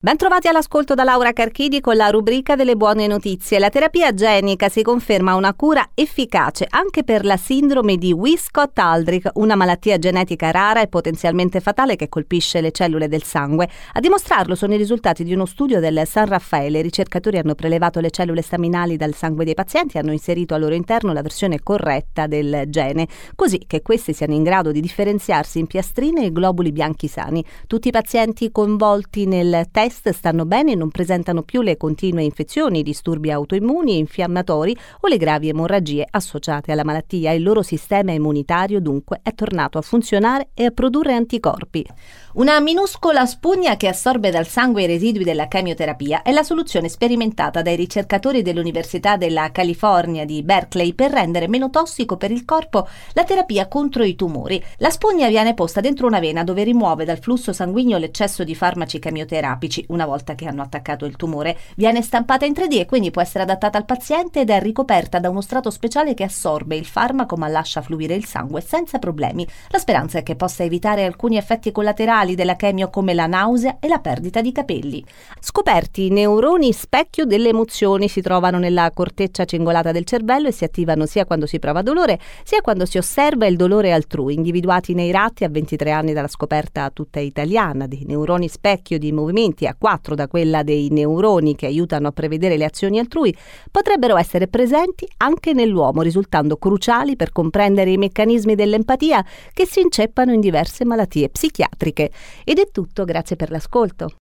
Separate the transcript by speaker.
Speaker 1: Bentrovati all'ascolto da Laura Carchidi con la rubrica delle buone notizie. La terapia genica si conferma una cura efficace anche per la sindrome di Wiskott-Aldrich, una malattia genetica rara e potenzialmente fatale che colpisce le cellule del sangue. A dimostrarlo sono i risultati di uno studio del San Raffaele. I ricercatori hanno prelevato le cellule staminali dal sangue dei pazienti e hanno inserito al loro interno la versione corretta del gene, così che questi siano in grado di differenziarsi in piastrine e globuli bianchi sani. Tutti i pazienti coinvolti nel test test stanno bene e non presentano più le continue infezioni, disturbi autoimmuni e infiammatori o le gravi emorragie associate alla malattia. Il loro sistema immunitario dunque è tornato a funzionare e a produrre anticorpi. Una minuscola spugna che assorbe dal sangue i residui della chemioterapia è la soluzione sperimentata dai ricercatori dell'Università della California di Berkeley per rendere meno tossico per il corpo la terapia contro i tumori. La spugna viene posta dentro una vena dove rimuove dal flusso sanguigno l'eccesso di farmaci chemioterapici una volta che hanno attaccato il tumore. Viene stampata in 3D e quindi può essere adattata al paziente ed è ricoperta da uno strato speciale che assorbe il farmaco ma lascia fluire il sangue senza problemi. La speranza è che possa evitare alcuni effetti collaterali della chemio come la nausea e la perdita di capelli. Scoperti i neuroni specchio delle emozioni si trovano nella corteccia cingolata del cervello e si attivano sia quando si prova dolore sia quando si osserva il dolore altrui, individuati nei ratti a 23 anni dalla scoperta tutta italiana dei neuroni specchio di movimenti a 4 da quella dei neuroni che aiutano a prevedere le azioni altrui, potrebbero essere presenti anche nell'uomo, risultando cruciali per comprendere i meccanismi dell'empatia che si inceppano in diverse malattie psichiatriche. Ed è tutto, grazie per l'ascolto.